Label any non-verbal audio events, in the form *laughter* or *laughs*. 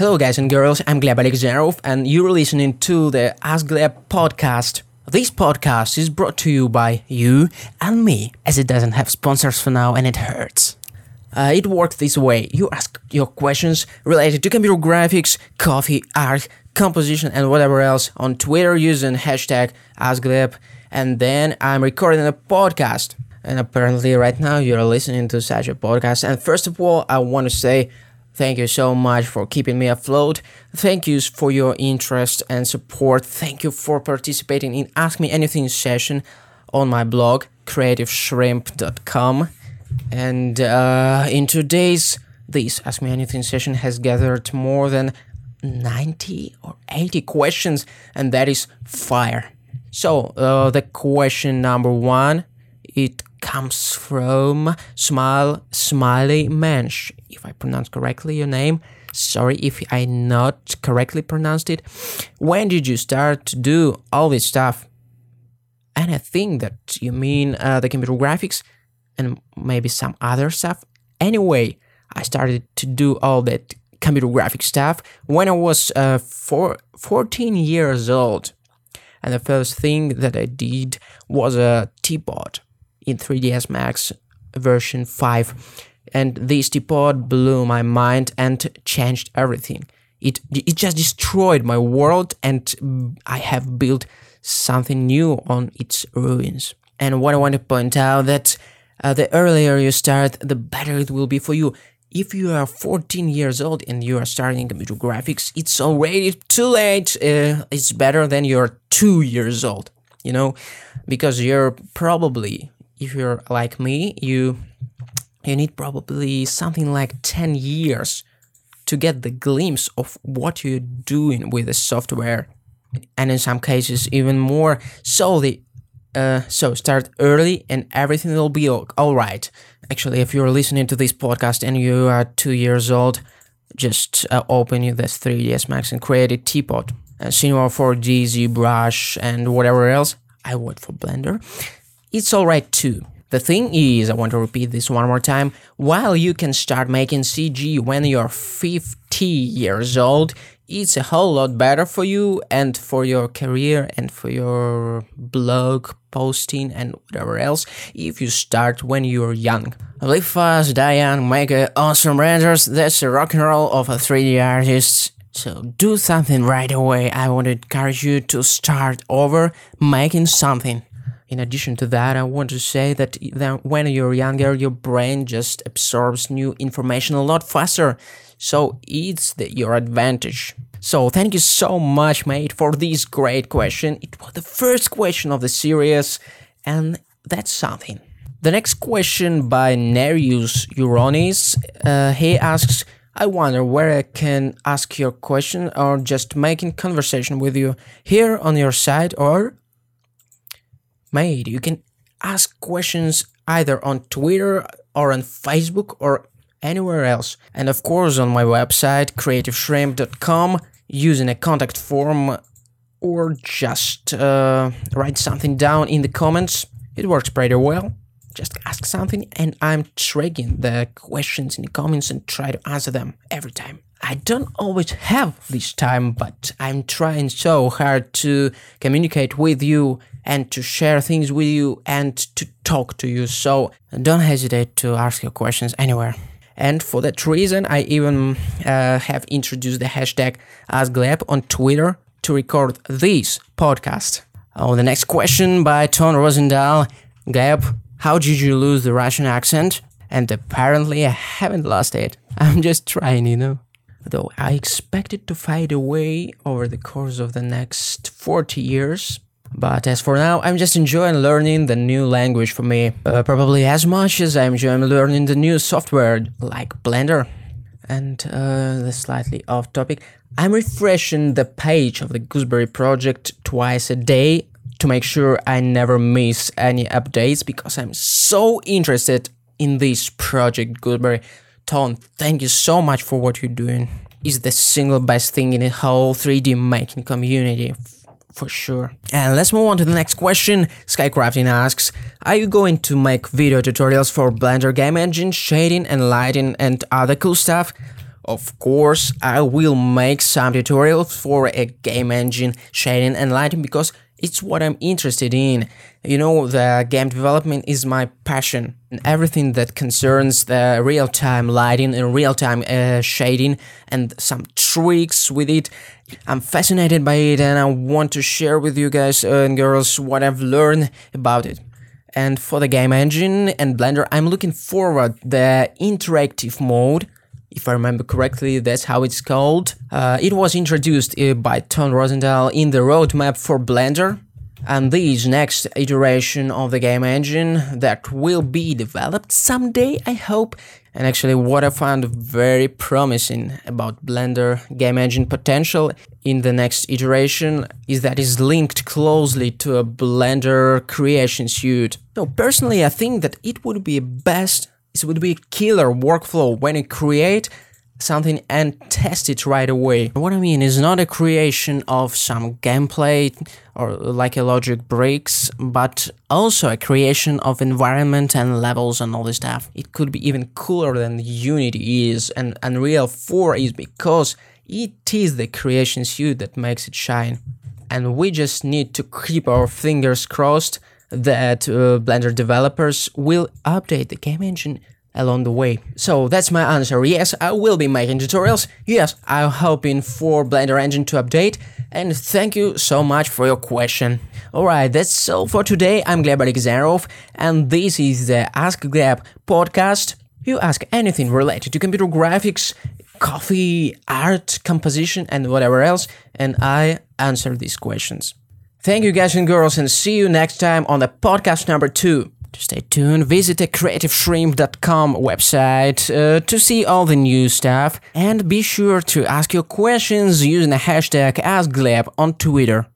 Hello, guys and girls. I'm Gleb Alexandrov, and you're listening to the Ask Gleb podcast. This podcast is brought to you by you and me, as it doesn't have sponsors for now and it hurts. Uh, it works this way you ask your questions related to computer graphics, coffee, art, composition, and whatever else on Twitter using hashtag AskGleb, and then I'm recording a podcast. And apparently, right now, you're listening to such a podcast. And first of all, I want to say thank you so much for keeping me afloat. Thank you for your interest and support. Thank you for participating in Ask Me Anything session on my blog, creativeshrimp.com. And uh, in today's this Ask Me Anything session has gathered more than 90 or 80 questions, and that is fire. So, uh, the question number one it comes from Smile Smiley Mensch. If I pronounce correctly your name, sorry if I not correctly pronounced it. When did you start to do all this stuff? And I think that you mean uh, the computer graphics and maybe some other stuff. Anyway, I started to do all that computer graphic stuff when I was uh, four, 14 years old. And the first thing that I did was a teapot in 3ds Max version 5. And this teapot blew my mind and changed everything. It, it just destroyed my world, and I have built something new on its ruins. And what I want to point out that uh, the earlier you start, the better it will be for you. If you are 14 years old and you are starting computer graphics, it's already too late. Uh, it's better than you're two years old, you know, because you're probably, if you're like me, you you need probably something like 10 years to get the glimpse of what you're doing with the software and in some cases even more so the uh, so start early and everything will be all right. Actually, if you're listening to this podcast and you are two years old, just uh, open this 3ds Max and create a teapot. Uh, Cinema 4D, ZBrush, and whatever else. I wait for Blender. It's all right too. The thing is, I want to repeat this one more time. While you can start making CG when you're 50 years old, it's a whole lot better for you and for your career and for your blog posting and whatever else if you start when you're young. Live fast, die young, make awesome renders. That's the rock and roll of a 3D artist. So do something right away. I want to encourage you to start over making something. In addition to that, I want to say that when you're younger, your brain just absorbs new information a lot faster. So it's the, your advantage. So thank you so much, mate, for this great question. It was the first question of the series, and that's something. The next question by Nereus Uronis, uh, he asks, I wonder where I can ask your question or just making conversation with you here on your site or mate, you can ask questions either on Twitter or on Facebook or anywhere else. And of course, on my website, creativeshrimp.com, using a contact form or just uh, write something down in the comments. It works pretty well. Just ask something, and I'm tracking the questions in the comments and try to answer them every time. I don't always have this time, but I'm trying so hard to communicate with you and to share things with you and to talk to you. So don't hesitate to ask your questions anywhere. And for that reason, I even uh, have introduced the hashtag AskGleb on Twitter to record this podcast. Oh, the next question by Ton Roosendaal. Gleb, how did you lose the Russian accent? And apparently I haven't lost it. *laughs* I'm just trying, you know though I expect it to fade away over the course of the next 40 years. But as for now, I'm just enjoying learning the new language for me, uh, probably as much as I'm enjoying learning the new software like Blender. And uh, the slightly off topic, I'm refreshing the page of the Gooseberry project twice a day to make sure I never miss any updates because I'm so interested in this project Gooseberry. Ton, thank you so much for what you're doing. It's the single best thing in the whole 3D making community for sure. And let's move on to the next question. Skycrafting asks, are you going to make video tutorials for Blender game engine, shading and lighting and other cool stuff? Of course, I will make some tutorials for a game engine, shading and lighting because it's what I'm interested in. You know, the game development is my passion. And everything that concerns the real-time lighting and real-time uh, shading and some tricks with it. I'm fascinated by it and I want to share with you guys and girls what I've learned about it. And for the game engine and Blender, I'm looking forward the interactive mode if I remember correctly, that's how it's called. Uh, it was introduced uh, by Ton Roosendaal in the roadmap for Blender, and this next iteration of the game engine that will be developed someday, I hope. And actually, what I found very promising about Blender game engine potential in the next iteration is that it's linked closely to a Blender creation suite. So personally, I think that it would be best it would be a killer workflow when you create something and test it right away. What I mean is not a creation of some gameplay or like a logic bricks, but also a creation of environment and levels and all this stuff. It could be even cooler than Unity is and Unreal 4 is because it is the creation suite that makes it shine. And we just need to keep our fingers crossed that uh, Blender developers will update the game engine along the way. So that's my answer. Yes, I will be making tutorials. Yes, I'm hoping for Blender engine to update. And thank you so much for your question. Alright, that's all for today. I'm Gleb Alexandrov and this is the Ask Gleb podcast. You ask anything related to computer graphics, coffee, art, composition and whatever else and I answer these questions. Thank you guys and girls and see you next time on the podcast number 2. To stay tuned, visit the creativeshrimp.com website uh, to see all the new stuff and be sure to ask your questions using the hashtag AskGleb on Twitter.